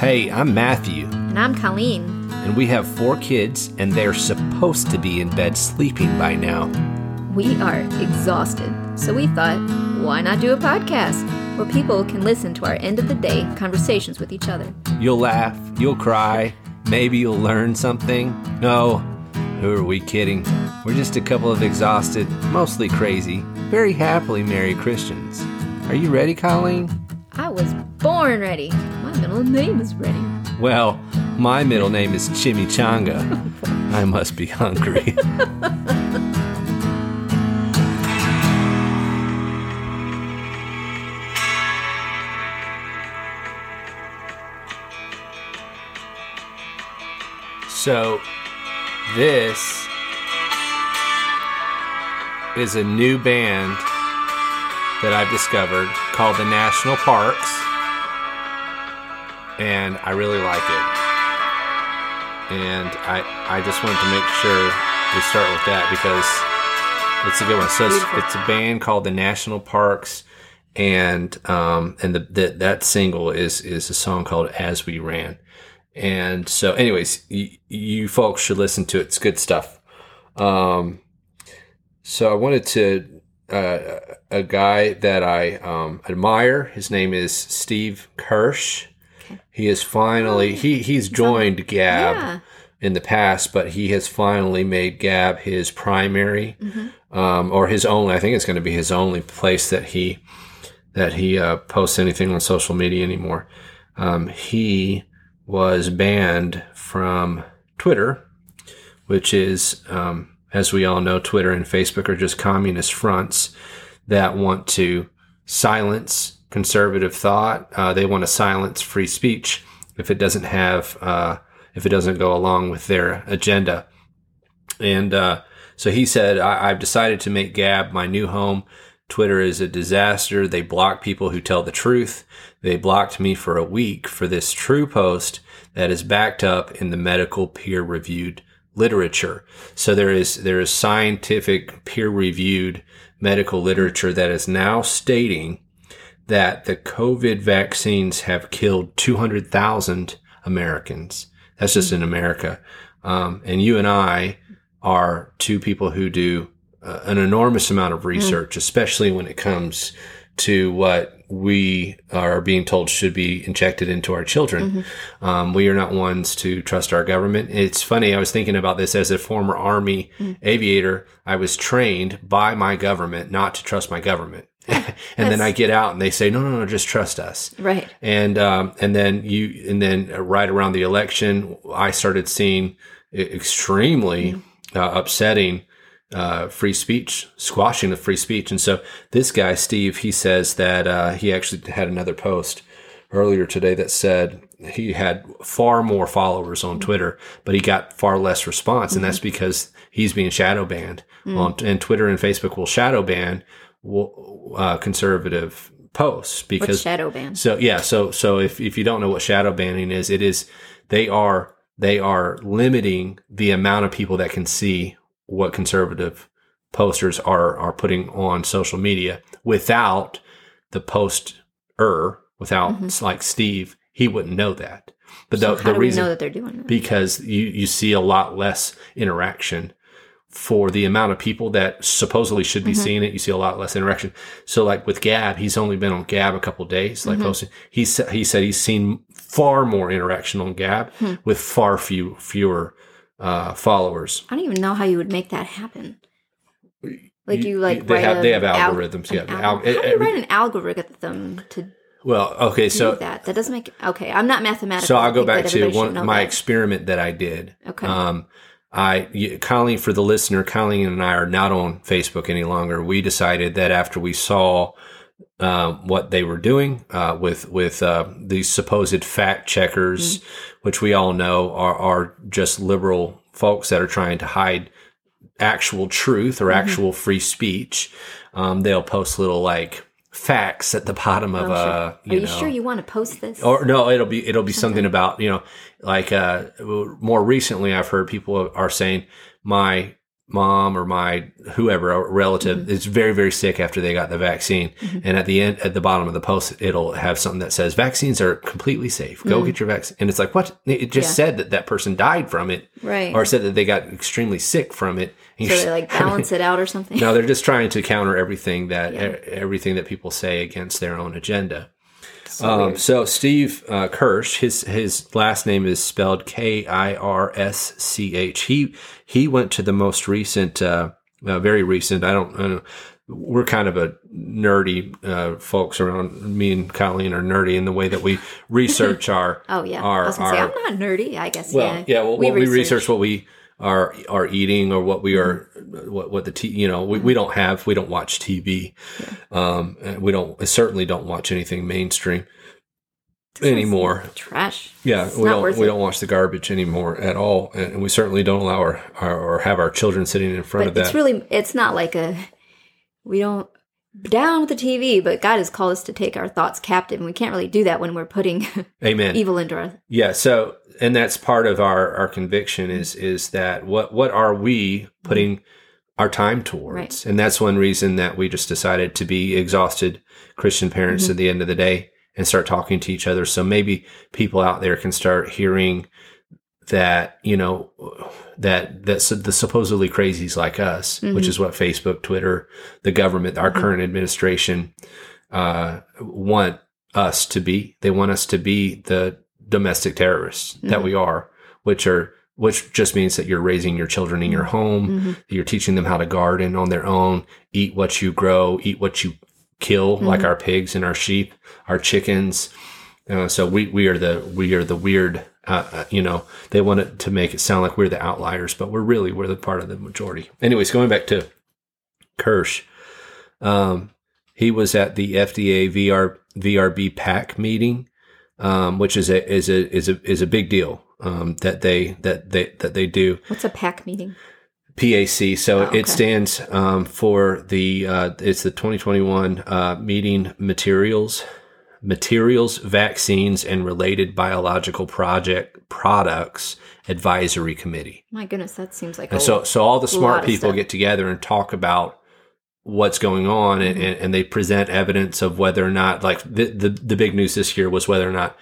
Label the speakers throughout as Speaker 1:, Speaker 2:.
Speaker 1: Hey, I'm Matthew,
Speaker 2: And I'm Colleen.
Speaker 1: and we have four kids, and they're supposed to be in bed sleeping by now.
Speaker 2: We are exhausted, so we thought, why not do a podcast where people can listen to our end of the day conversations with each other?
Speaker 1: You'll laugh, you'll cry, maybe you'll learn something. No, who are we kidding? We're just a couple of exhausted, mostly crazy, very happily married Christians. Are you ready, Colleen?
Speaker 2: I was born ready. My middle name is ready.
Speaker 1: Well, my middle name is Chimichanga. I must be hungry. so, this is a new band that I've discovered called the National Parks and I really like it. And I I just wanted to make sure we start with that because it's a good one. So it's, it's a band called the National Parks, and um and the, the that single is is a song called As We Ran. And so, anyways, you, you folks should listen to it. It's good stuff. Um, so I wanted to uh, a guy that I um, admire. His name is Steve Kirsch. He is finally he he's joined Gab
Speaker 2: Yeah.
Speaker 1: in the past, but he has finally made Gab his primary um, or his only. I think it's going to be his only place that he that he uh, posts anything on social media anymore. Um, he was banned from Twitter, which is, um, as we all know, Twitter and Facebook are just communist fronts that want to silence conservative thought. Uh, they want to silence free speech if it doesn't have, uh, if it doesn't go along with their agenda. And uh, so he said, I- I've decided to make Gab my new home. Twitter is a disaster. They block people who tell the truth. They blocked me for a week for this true post that is backed up in the medical peer reviewed literature. So there is, there is scientific peer reviewed medical literature that is now stating that the COVID vaccines have killed 200,000 Americans. That's just in America. Um, and you and I are two people who do uh, an enormous amount of research, especially when it comes to what we are being told should be injected into our children. Um, we are not ones to trust our government. It's funny. I was thinking about this as a former army aviator. I was trained by my government not to trust my government. and then I get out and they say, no, no, no, just trust us.
Speaker 2: Right.
Speaker 1: and um, and then you and then right around the election, I started seeing extremely uh, upsetting uh, free speech, squashing of free speech. And so this guy Steve, he says that uh, he actually had another post earlier today that said he had far more followers on Twitter, but he got far less response, and that's because he's being shadow banned on and Twitter and Facebook will shadow ban uh, conservative posts
Speaker 2: What's
Speaker 1: because
Speaker 2: shadow ban?
Speaker 1: so yeah, so so if if you don't know what shadow banning is, it is they are they are limiting the amount of people that can see what conservative posters are are putting on social media without the poster, without like Steve, he wouldn't know that. But
Speaker 2: So
Speaker 1: the, the reason
Speaker 2: we know that they're doing that?
Speaker 1: because you, you see a lot less interaction for the amount of people that supposedly should be seeing it. You see a lot less interaction. So like with Gab, he's only been on Gab a couple days, like posting. He said he said he's seen far more interaction on Gab with far few fewer uh, followers.
Speaker 2: I don't even know how you would make that happen. Like you, like
Speaker 1: they have they have algorithms.
Speaker 2: an
Speaker 1: yeah,
Speaker 2: al-
Speaker 1: Al-
Speaker 2: how do you write an algorithm to
Speaker 1: well, okay,
Speaker 2: do
Speaker 1: so
Speaker 2: that? That doesn't make okay. I'm not mathematical.
Speaker 1: So I'll go back to one my experiment that I did.
Speaker 2: Okay.
Speaker 1: Um, I Colleen for the listener, Colleen and I are not on Facebook any longer. We decided that after we saw uh, what they were doing uh, with with uh, these supposed fact checkers, which we all know are are just liberal folks that are trying to hide actual truth or actual free speech. Um, they'll post little like facts at the bottom of a
Speaker 2: sure. Are
Speaker 1: you
Speaker 2: you
Speaker 1: know
Speaker 2: sure you want to post this?
Speaker 1: or no it'll be it'll be something about you know like uh more recently i've heard people are saying my mom or my whoever relative
Speaker 2: Mm-hmm.
Speaker 1: is very very sick after they got the vaccine and at the end at the bottom of the post it'll have something that says vaccines are completely safe go get your vaccine and it's like what it just
Speaker 2: Mm. Yeah.
Speaker 1: said that that person died from it
Speaker 2: Right.
Speaker 1: or said that they got extremely sick from it
Speaker 2: So they like balance it out or something.
Speaker 1: no, they're just trying to counter everything that
Speaker 2: Yeah.
Speaker 1: e- everything that people say against their own agenda.
Speaker 2: So
Speaker 1: um, so Steve uh, Kirsch, his his last name is spelled K I R S C H. He he went to the most recent, uh, uh, very recent. I don't. I don't we're kind of a nerdy uh, folks around. Me and Colleen are nerdy in the way that we research our.
Speaker 2: Oh yeah,
Speaker 1: our,
Speaker 2: i was going to
Speaker 1: say
Speaker 2: i'm not nerdy. I guess.
Speaker 1: well,
Speaker 2: yeah,
Speaker 1: yeah. well,
Speaker 2: we
Speaker 1: what we
Speaker 2: research.
Speaker 1: research what we are are eating or what we are
Speaker 2: Mm-hmm.
Speaker 1: what what the t you know we, we don't have we don't watch TV. Um, we don't certainly don't watch anything mainstream anymore.
Speaker 2: Trash.
Speaker 1: Yeah,
Speaker 2: It's
Speaker 1: we don't we
Speaker 2: it.
Speaker 1: don't watch the garbage anymore at all, and we certainly don't allow our, our or have our children sitting in front
Speaker 2: But
Speaker 1: of that.
Speaker 2: it's really it's not like a we don't down with the TV, but God has called us to take our thoughts captive, and we can't really do that when we're putting
Speaker 1: Amen.
Speaker 2: evil into our.
Speaker 1: Yeah. So, and that's part of our our conviction is is that what what are we putting our time towards?
Speaker 2: Right.
Speaker 1: And that's one reason that we just decided to be exhausted Christian parents
Speaker 2: Mm-hmm.
Speaker 1: at the end of the day and start talking to each other. So maybe people out there can start hearing that you know that that the supposedly crazies like us, which
Speaker 2: Mhm.
Speaker 1: is what Facebook, Twitter, the government, our
Speaker 2: Mhm.
Speaker 1: current administration uh, want us to be. They want us to be the domestic terrorists that
Speaker 2: Mhm.
Speaker 1: we are, which are which just means that you're raising your children in your home,
Speaker 2: Mhm.
Speaker 1: you're teaching them how to garden on their own, eat what you grow, eat what you kill, like
Speaker 2: Mhm.
Speaker 1: our pigs and our sheep, our chickens. Uh, so we we are the we are the weird. Uh, uh, you know, they want it to make it sound like we're the outliers, but we're really we're the part of the majority. Anyways, going back to Kirsch, um, he was at the FDA VR VRB PAC meeting, um, which is a is a is a is a big deal um, that they that they that they do.
Speaker 2: What's a PAC meeting?
Speaker 1: PAC. So
Speaker 2: Oh, okay.
Speaker 1: it stands um, for the uh, it's the 2021 uh, meeting materials, materials, vaccines, and related biological project products advisory committee.
Speaker 2: My goodness, that seems like
Speaker 1: And
Speaker 2: a
Speaker 1: so so all the smart people get together and talk about what's going on and,
Speaker 2: Mhm.
Speaker 1: and, and they present evidence of whether or not like the, the the big news this year was whether or not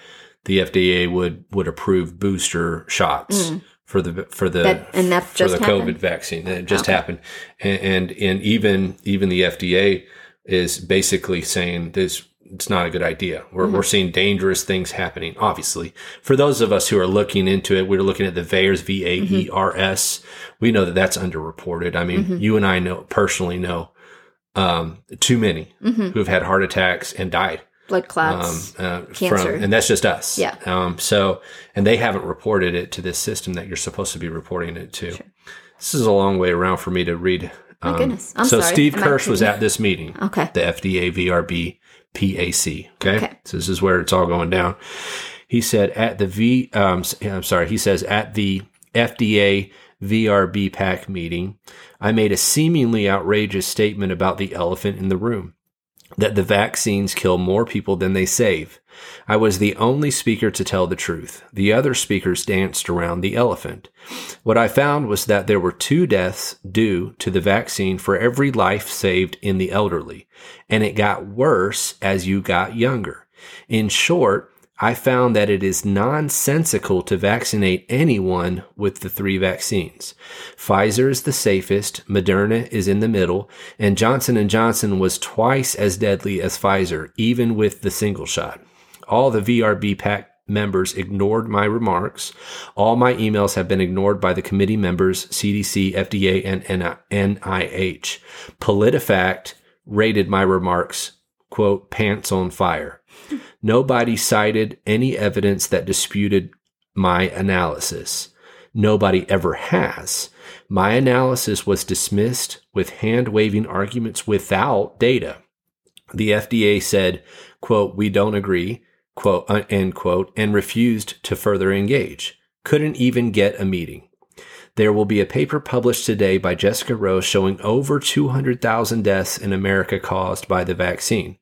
Speaker 1: the FDA would would approve booster shots
Speaker 2: Mm.
Speaker 1: for the for the
Speaker 2: That- and that
Speaker 1: for the
Speaker 2: happened?
Speaker 1: COVID vaccine. That just
Speaker 2: Okay.
Speaker 1: happened, and, and and even even the FDA is basically saying this. It's not a good idea. We're,
Speaker 2: Mhm.
Speaker 1: we're seeing dangerous things happening. Obviously, for those of us who are looking into it, we're looking at the VAERS, V A E R S. We know that that's underreported. I mean,
Speaker 2: Mhm.
Speaker 1: you and I know personally know um, too many
Speaker 2: hmm
Speaker 1: who have had heart attacks and died
Speaker 2: blood clots.
Speaker 1: um, uh,
Speaker 2: cancer.
Speaker 1: from, and that's just us.
Speaker 2: Yeah.
Speaker 1: Um, so, and they haven't reported it to this system that you're supposed to be reporting it to.
Speaker 2: Sure.
Speaker 1: This is a long way around for me to read.
Speaker 2: My
Speaker 1: um,
Speaker 2: goodness. I'm
Speaker 1: so
Speaker 2: sorry.
Speaker 1: Steve
Speaker 2: Am
Speaker 1: Kirsch was at this meeting,
Speaker 2: okay.
Speaker 1: the FDA VRB PAC. Okay?
Speaker 2: Okay.
Speaker 1: So this is where it's all going down. He said at the V, um, s- I'm sorry, he says at the FDA VRB PAC meeting, I made a seemingly outrageous statement about the elephant in the room that the vaccines kill more people than they save. I was the only speaker to tell the truth. The other speakers danced around the elephant. What I found was that there were two deaths due to the vaccine for every life saved in the elderly, and it got worse as you got younger. In short, I found that it is nonsensical to vaccinate anyone with the three vaccines. Pfizer is the safest, Moderna is in the middle, and Johnson & Johnson was twice as deadly as Pfizer, even with the single shot. All the VRB PAC members ignored my remarks. All my emails have been ignored by the committee members, CDC, FDA, and NIH. PolitiFact rated my remarks, quote, pants on fire. Nobody cited any evidence that disputed my analysis. Nobody ever has. My analysis was dismissed with hand waving arguments without data. The FDA said, quote, we don't agree, quote, uh, end quote, and refused to further engage. Couldn't even get a meeting. There will be a paper published today by Jessica Rose showing over 200,000 deaths in America caused by the vaccine.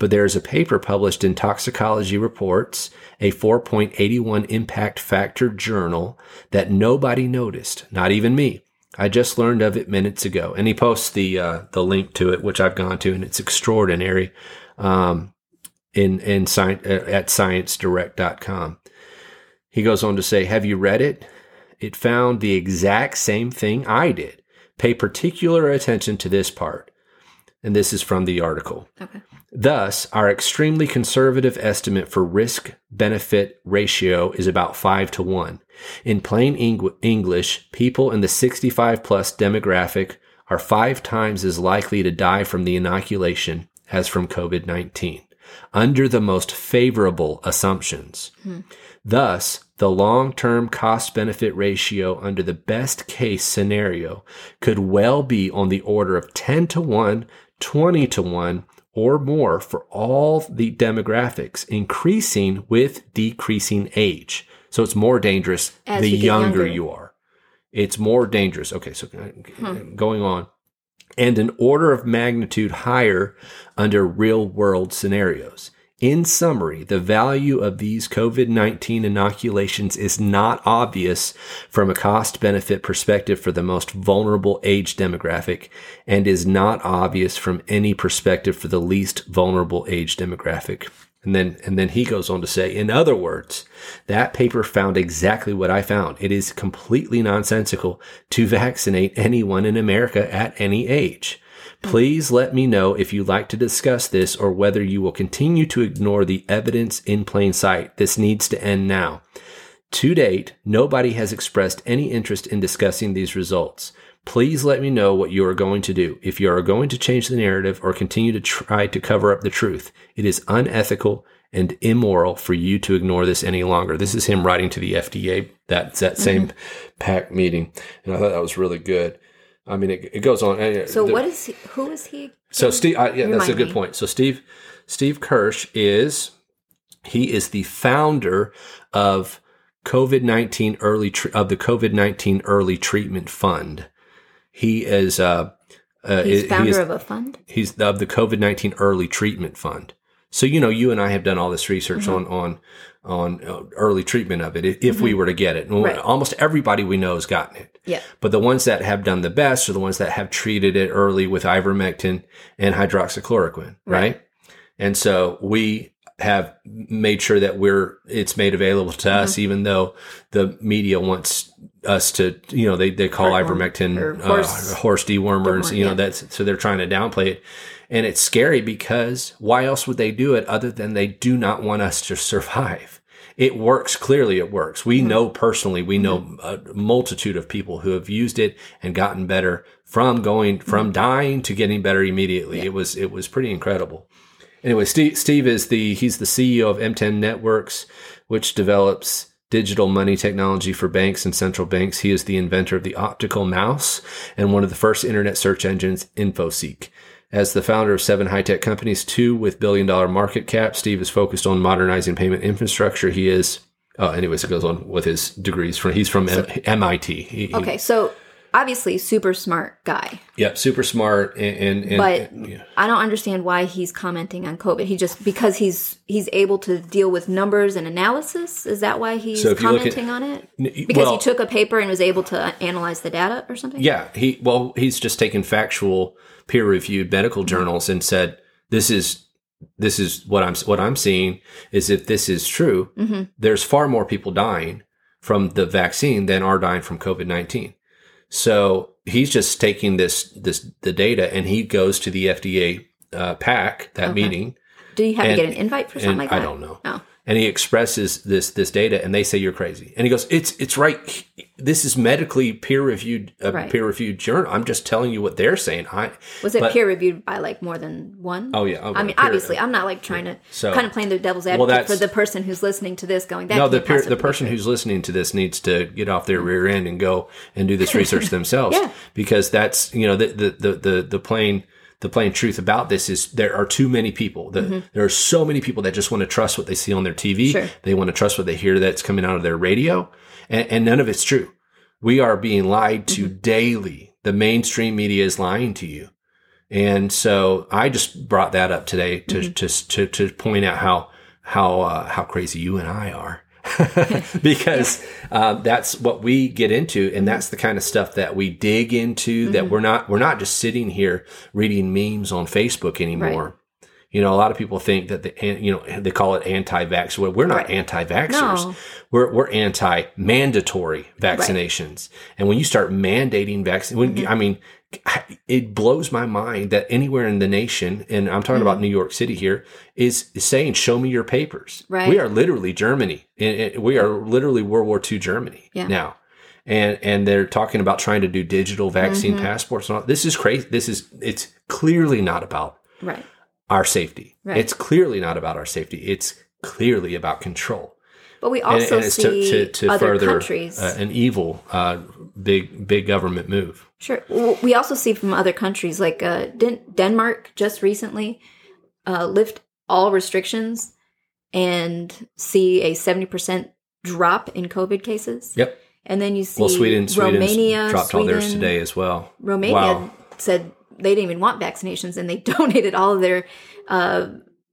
Speaker 1: But there is a paper published in Toxicology Reports, a 4.81 impact factor journal that nobody noticed, not even me. I just learned of it minutes ago. And he posts the uh, the link to it, which I've gone to, and it's extraordinary. Um, in in sci- at sciencedirect.com. He goes on to say, "Have you read it? It found the exact same thing I did. Pay particular attention to this part." And this is from the article.
Speaker 2: Okay.
Speaker 1: Thus, our extremely conservative estimate for risk benefit ratio is about 5 to 1. In plain Eng- English, people in the 65 plus demographic are five times as likely to die from the inoculation as from COVID 19, under the most favorable assumptions. Thus, the long term cost benefit ratio under the best case scenario could well be on the order of 10 to 1, 20 to 1, or more for all the demographics, increasing with decreasing age. So it's more dangerous
Speaker 2: As
Speaker 1: the younger,
Speaker 2: younger.
Speaker 1: you are. It's more dangerous. Okay, so uh, going on. And an order of magnitude higher under real world scenarios. In summary, the value of these COVID 19 inoculations is not obvious from a cost benefit perspective for the most vulnerable age demographic and is not obvious from any perspective for the least vulnerable age demographic. And then, and then he goes on to say, in other words, that paper found exactly what I found. It is completely nonsensical to vaccinate anyone in America at any age. Please let me know if you'd like to discuss this or whether you will continue to ignore the evidence in plain sight. This needs to end now. To date, nobody has expressed any interest in discussing these results. Please let me know what you are going to do. If you are going to change the narrative or continue to try to cover up the truth, it is unethical and immoral for you to ignore this any longer. This is him writing to the FDA. That's that same PAC meeting. And I thought that was really good. I mean, it, it goes on. uh,
Speaker 2: So
Speaker 1: the-
Speaker 2: what is he, who is he?
Speaker 1: so Steve, uh, yeah, that's a good
Speaker 2: me.
Speaker 1: point. So Steve, Steve Kirsch is he is the founder of COVID nineteen early tr- of the COVID nineteen early treatment fund. He is uh, uh
Speaker 2: He's
Speaker 1: he
Speaker 2: founder
Speaker 1: is,
Speaker 2: of a fund.
Speaker 1: he's of the COVID nineteen early treatment fund. So you know, you and I have done all this research on on on uh, early treatment of it. If, if we were to get it, And
Speaker 2: Right.
Speaker 1: almost everybody we know has gotten it.
Speaker 2: Yeah.
Speaker 1: But the ones that have done the best are the ones that have treated it early with ivermectin and hydroxychloroquine, right? And so we have made sure that we're it's made available to us,
Speaker 2: Mm-hmm.
Speaker 1: even though the media wants us to, you know, they, they call
Speaker 2: Heartworm
Speaker 1: ivermectin
Speaker 2: or
Speaker 1: uh,
Speaker 2: horse-
Speaker 1: horse dewormers,
Speaker 2: dewormer,
Speaker 1: you know,
Speaker 2: yeah.
Speaker 1: that's so they're trying to downplay it. And it's scary because why else would they do it other than they do not want us to survive? It works. Clearly, it works. We mm-hmm. know personally, we know mm-hmm. a multitude of people who have used it and gotten better from going mm-hmm. from dying to getting better immediately. It was it was pretty incredible. Anyway, Steve, Steve is the he's the CEO of M10 Networks, which develops digital money technology for banks and central banks. He is the inventor of the optical mouse and one of the first internet search engines, InfoSeek. As the founder of seven high tech companies, two with billion dollar market cap, Steve is focused on modernizing payment infrastructure. He is, oh, anyways, it goes on with his degrees. From he's from M- MIT. He-
Speaker 2: Okay, so obviously super smart guy,
Speaker 1: Yep, super smart and, and, and
Speaker 2: but
Speaker 1: yeah.
Speaker 2: I don't understand why he's commenting on COVID. He just because he's he's able to deal with numbers and analysis. Is that why he's
Speaker 1: So look at-
Speaker 2: commenting on it? Because
Speaker 1: well-
Speaker 2: he took a paper and was able to uh, analyze the data or something.
Speaker 1: Yeah, he well, he's just taken factual, peer-reviewed medical journals and said this is this is what I'm what I'm seeing is if this is true, mm-hmm. there's far more people dying from the vaccine than are dying from COVID nineteen. So he's just taking this this the data and he goes to the FDA uh, PAC that
Speaker 2: Okay.
Speaker 1: meeting
Speaker 2: Do you have
Speaker 1: And-
Speaker 2: to get an invite for something like
Speaker 1: I don't know.
Speaker 2: No.
Speaker 1: And he expresses this this data and they say you're crazy and he goes it's it's right this is medically peer reviewed uh,
Speaker 2: Right.
Speaker 1: peer reviewed journal i'm just telling you what they're saying i
Speaker 2: Was it
Speaker 1: but-
Speaker 2: peer reviewed by like more than one?
Speaker 1: oh yeah
Speaker 2: I mean,
Speaker 1: peer-
Speaker 2: obviously, I'm not like trying to
Speaker 1: So-
Speaker 2: kind of playing the devil's
Speaker 1: Well,
Speaker 2: advocate for the person who's listening to this, going that.
Speaker 1: no the peer, the person who's listening to this needs to get off their rear end and go and do this research themselves
Speaker 2: Yeah.
Speaker 1: because that's you know the the the the, the plain the plain truth about this is there are too many people. The, There are so many people that just want to trust what they see on their TV.
Speaker 2: Mm-hmm. Sure.
Speaker 1: They want to trust what they hear that's coming out of their radio, and, and none of it's true. We are being lied to
Speaker 2: Mm-hmm.
Speaker 1: daily. The mainstream media is lying to you, and so I just brought that up today to
Speaker 2: Mm-hmm.
Speaker 1: to to, to point out how how uh, how crazy you and I are. because uh, that's what we get into, and that's the kind of stuff that we dig into. That we're not we're not just sitting here reading memes on Facebook anymore. You know, a lot of people think that the you know they call it anti-vax. Well, we're not
Speaker 2: Right.
Speaker 1: anti-vaxxers.
Speaker 2: No.
Speaker 1: We're we're anti-mandatory vaccinations. And when you start mandating vaccine, when
Speaker 2: Mm-hmm.
Speaker 1: I mean, it blows my mind that anywhere in the nation, and I'm talking
Speaker 2: Mm-hmm.
Speaker 1: about New York City here, is, is saying, "Show me your papers."
Speaker 2: Right.
Speaker 1: We are literally Germany. We are literally World War II Germany
Speaker 2: Yeah.
Speaker 1: now. And and they're talking about trying to do digital vaccine
Speaker 2: Mm-hmm.
Speaker 1: passports and all. This is crazy. This is it's clearly not about
Speaker 2: Right.
Speaker 1: our safety.
Speaker 2: Right.
Speaker 1: It's clearly not about our safety. It's clearly about control.
Speaker 2: But we also
Speaker 1: and it's
Speaker 2: see
Speaker 1: to, to, to
Speaker 2: other
Speaker 1: further
Speaker 2: countries.
Speaker 1: uh, an evil, uh, big, big government move.
Speaker 2: Sure. We also see from other countries, like uh, Den- Denmark just recently uh, lift all restrictions and see a 70% drop in COVID cases.
Speaker 1: Yep.
Speaker 2: And then you see
Speaker 1: Well, Sweden,
Speaker 2: Romania
Speaker 1: dropped all theirs
Speaker 2: Sweden-
Speaker 1: today as well.
Speaker 2: Romania
Speaker 1: Wow.
Speaker 2: said they didn't even want vaccinations and they donated all of their uh,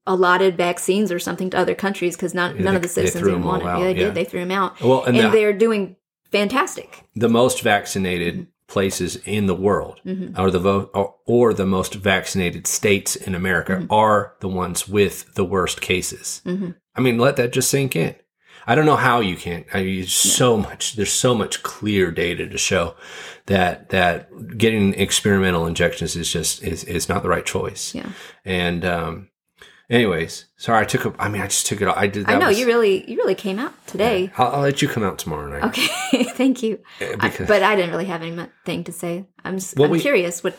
Speaker 2: allotted vaccines or something to other countries because none,
Speaker 1: Yeah,
Speaker 2: none
Speaker 1: they-
Speaker 2: of the citizens even wanted it.
Speaker 1: out,
Speaker 2: Yeah, they
Speaker 1: yeah.
Speaker 2: did. They threw them out.
Speaker 1: Well, and
Speaker 2: and
Speaker 1: the-
Speaker 2: they're doing fantastic.
Speaker 1: The most vaccinated places in the world,
Speaker 2: Mm-hmm.
Speaker 1: or the vo- or, or the most vaccinated states in America,
Speaker 2: Mm-hmm.
Speaker 1: are the ones with the worst cases. I mean, let that just sink in. I don't know how you can. I mean, so much. There's so much clear data to show that that getting experimental injections is just is is not the right choice.
Speaker 2: Yeah.
Speaker 1: And um, anyways, sorry, I took. A, I mean, I just took it. all- I did.
Speaker 2: I know
Speaker 1: was-
Speaker 2: you really you really came out today.
Speaker 1: I'll, I'll let you come out tomorrow night.
Speaker 2: Okay, thank you. I- but I didn't really have anything to say. I'm just,
Speaker 1: Well,
Speaker 2: I'm
Speaker 1: we-
Speaker 2: curious what.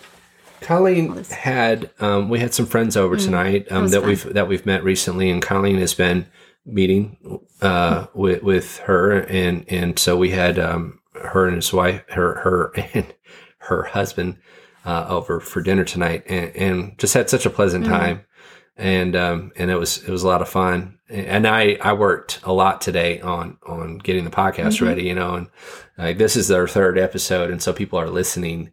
Speaker 1: Colleen had um, we had some friends over tonight um,
Speaker 2: Mm. was
Speaker 1: that we've that we've met recently, and Colleen has been meeting uh, with with her, and and so we had um, her and his wife, her her and her husband uh, over for dinner tonight, and, and just had such a pleasant
Speaker 2: Mm-hmm.
Speaker 1: time, and um, and it was it was a lot of fun, and I I worked a lot today on on getting the podcast
Speaker 2: Mm-hmm.
Speaker 1: ready, you know, and like this is our third episode, and so people are listening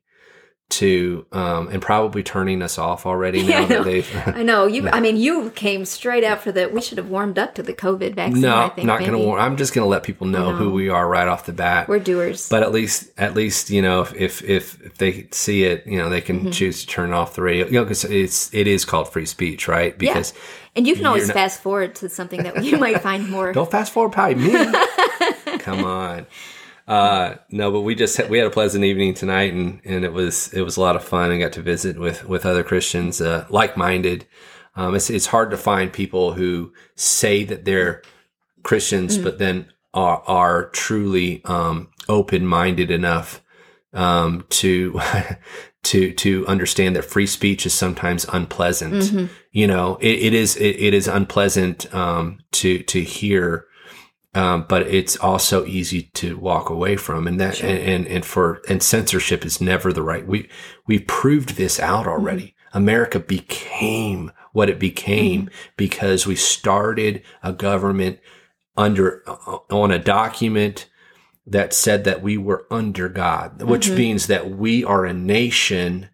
Speaker 1: to um and probably turning us off already now
Speaker 2: Yeah, I know.
Speaker 1: that they've
Speaker 2: I know you. I mean, you came straight after the. We should have warmed up to the COVID vaccine.
Speaker 1: no
Speaker 2: I think,
Speaker 1: not gonna i'm just gonna let people know who we are right off the bat
Speaker 2: We're doers.
Speaker 1: but at least at least you know if if if they see it you know they
Speaker 2: Mm-hmm.
Speaker 1: can choose to turn off the radio you know because it's it is called free speech right because
Speaker 2: and you can always
Speaker 1: not-
Speaker 2: fast forward to something that you might find more.
Speaker 1: Don't fast forward probably me. Come on. Uh, no, but we just had, we had a pleasant evening tonight, and, and it was it was a lot of fun, I got to visit with with other Christians, uh, like minded. Um, it's it's hard to find people who say that they're Christians, but then are are truly um, open minded enough um, to to to understand that free speech is sometimes unpleasant. You know, it, it is it, it is unpleasant um, to to hear, um, but it's also easy to walk away from, and that and, and and for and censorship is never the right. We we proved this out already. America became what it became because we started a government under uh, on a document that said that we were under God, which means that we are a nation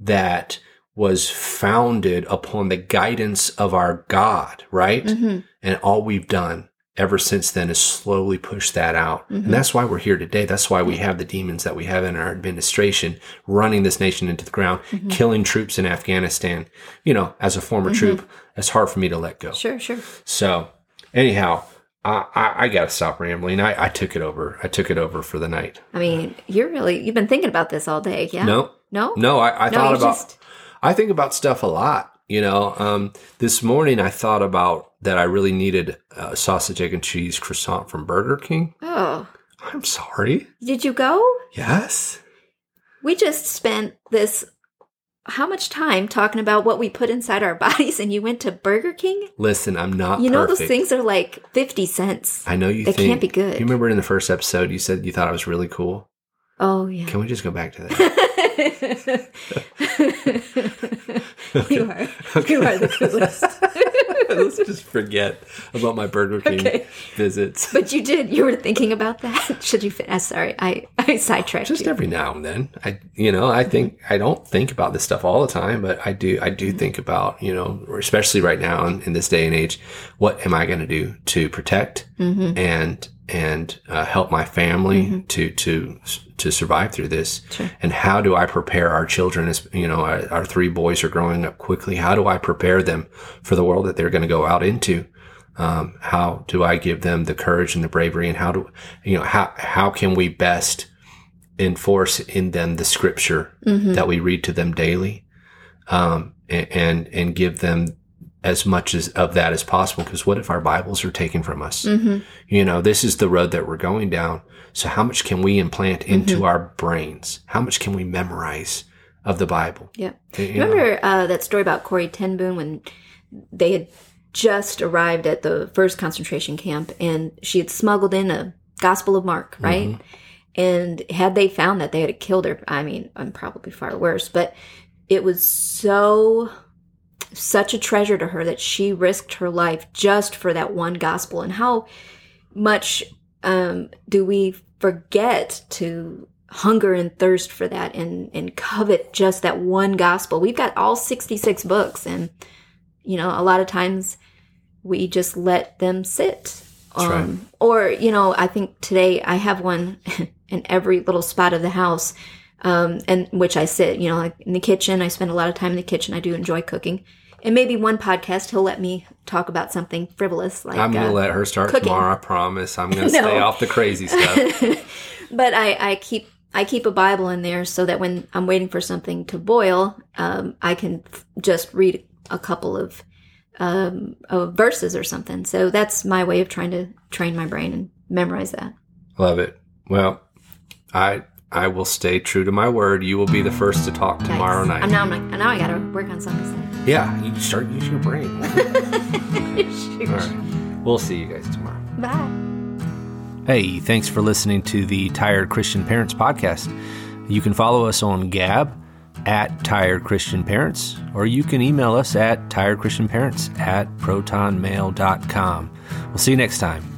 Speaker 1: that was founded upon the guidance of our God, right?
Speaker 2: Mm-hmm.
Speaker 1: And all we've done ever since then has slowly pushed that out. And mm-hmm. that's why we're here today. That's why we have the demons that we have in our administration running this nation into the ground, mm-hmm. killing troops in Afghanistan. You know, as a former mm-hmm. troop, it's hard for me to let go.
Speaker 2: Sure, sure.
Speaker 1: So, anyhow, I, I, I got to stop rambling. I, I took it over. I took it over for the night.
Speaker 2: I mean, you're really you've been thinking about this all day, yeah?
Speaker 1: No,
Speaker 2: no,
Speaker 1: no, I, I
Speaker 2: No,
Speaker 1: thought about.
Speaker 2: just-
Speaker 1: I think about stuff a lot. You know, um, this morning I thought about that I really needed a sausage, egg, and cheese croissant from Burger King.
Speaker 2: Oh,
Speaker 1: I'm sorry.
Speaker 2: did you go?
Speaker 1: Yes.
Speaker 2: We just spent this how much time talking about what we put inside our bodies, and you went to Burger King?
Speaker 1: Listen, I'm not.
Speaker 2: You know
Speaker 1: perfect.
Speaker 2: those things are like fifty cents.
Speaker 1: I know you
Speaker 2: They
Speaker 1: think
Speaker 2: can't be good.
Speaker 1: You remember in the first episode you said you thought I was really cool.
Speaker 2: Oh yeah.
Speaker 1: Can we just go back to that?
Speaker 2: you are. You are the coolest.
Speaker 1: Let's just forget about my Burger King
Speaker 2: Okay.
Speaker 1: visits.
Speaker 2: But you did. You were thinking about that. Should you? Fin- uh, sorry, I I sidetracked
Speaker 1: just
Speaker 2: you.
Speaker 1: every now and then i you know i think mm-hmm. i don't think about this stuff all the time but i do i do mm-hmm. think about you know especially right now in, in this day and age what am i going to do to protect mm-hmm. and and uh, help my family to to to survive through this? And how do I prepare our children? As you know, our, our three boys are growing up quickly. How do I prepare them for the world that they're going to go out into? Um, how do I give them the courage and the bravery? And how do you know how how can we best enforce in them the scripture that we read to them daily, um, and, and and give them as much as of that as possible. Because what if our Bibles are taken from us? Mm-hmm. You know, this is the road that we're going down. So how much can we implant mm-hmm. into our brains? How much can we memorize of the Bible?
Speaker 2: Yeah.
Speaker 1: You?
Speaker 2: Remember uh, that story about Corrie ten Boom when they had just arrived at the first concentration camp and she had smuggled in a Gospel of Mark, mm-hmm. right? And had they found that, they had killed her. I mean, I'm probably far worse, but it was so such a treasure to her that she risked her life just for that one gospel. And how much um, do we forget to hunger and thirst for that and, and covet just that one gospel? We've got all 66 books, and you know, a lot of times we just let them sit. Um,
Speaker 1: right.
Speaker 2: Or, you know, I think today I have one in every little spot of the house, um, and which I sit, you know, like in the kitchen. I spend a lot of time in the kitchen. I do enjoy cooking. And maybe one podcast he'll let me talk about something frivolous like
Speaker 1: I'm gonna
Speaker 2: uh,
Speaker 1: let her start
Speaker 2: cooking.
Speaker 1: tomorrow. I promise. I'm gonna
Speaker 2: No.
Speaker 1: stay off the crazy stuff.
Speaker 2: but I, I keep I keep a Bible in there so that when I'm waiting for something to boil, um, I can f- just read a couple of, um, of verses or something. So that's my way of trying to train my brain and memorize that.
Speaker 1: Love it. Well, I I will stay true to my word. You will be the first to talk tomorrow
Speaker 2: Nice.
Speaker 1: night.
Speaker 2: I'm now I'm like now I gotta work on something. To
Speaker 1: yeah, you start using your brain. All
Speaker 2: say.
Speaker 1: right. We'll see you guys tomorrow.
Speaker 2: Bye.
Speaker 1: Hey, thanks for listening to the Tired Christian Parents podcast. You can follow us on Gab at Tired Christian Parents, or you can email us at tiredchristianparents at protonmail.com. We'll see you next time.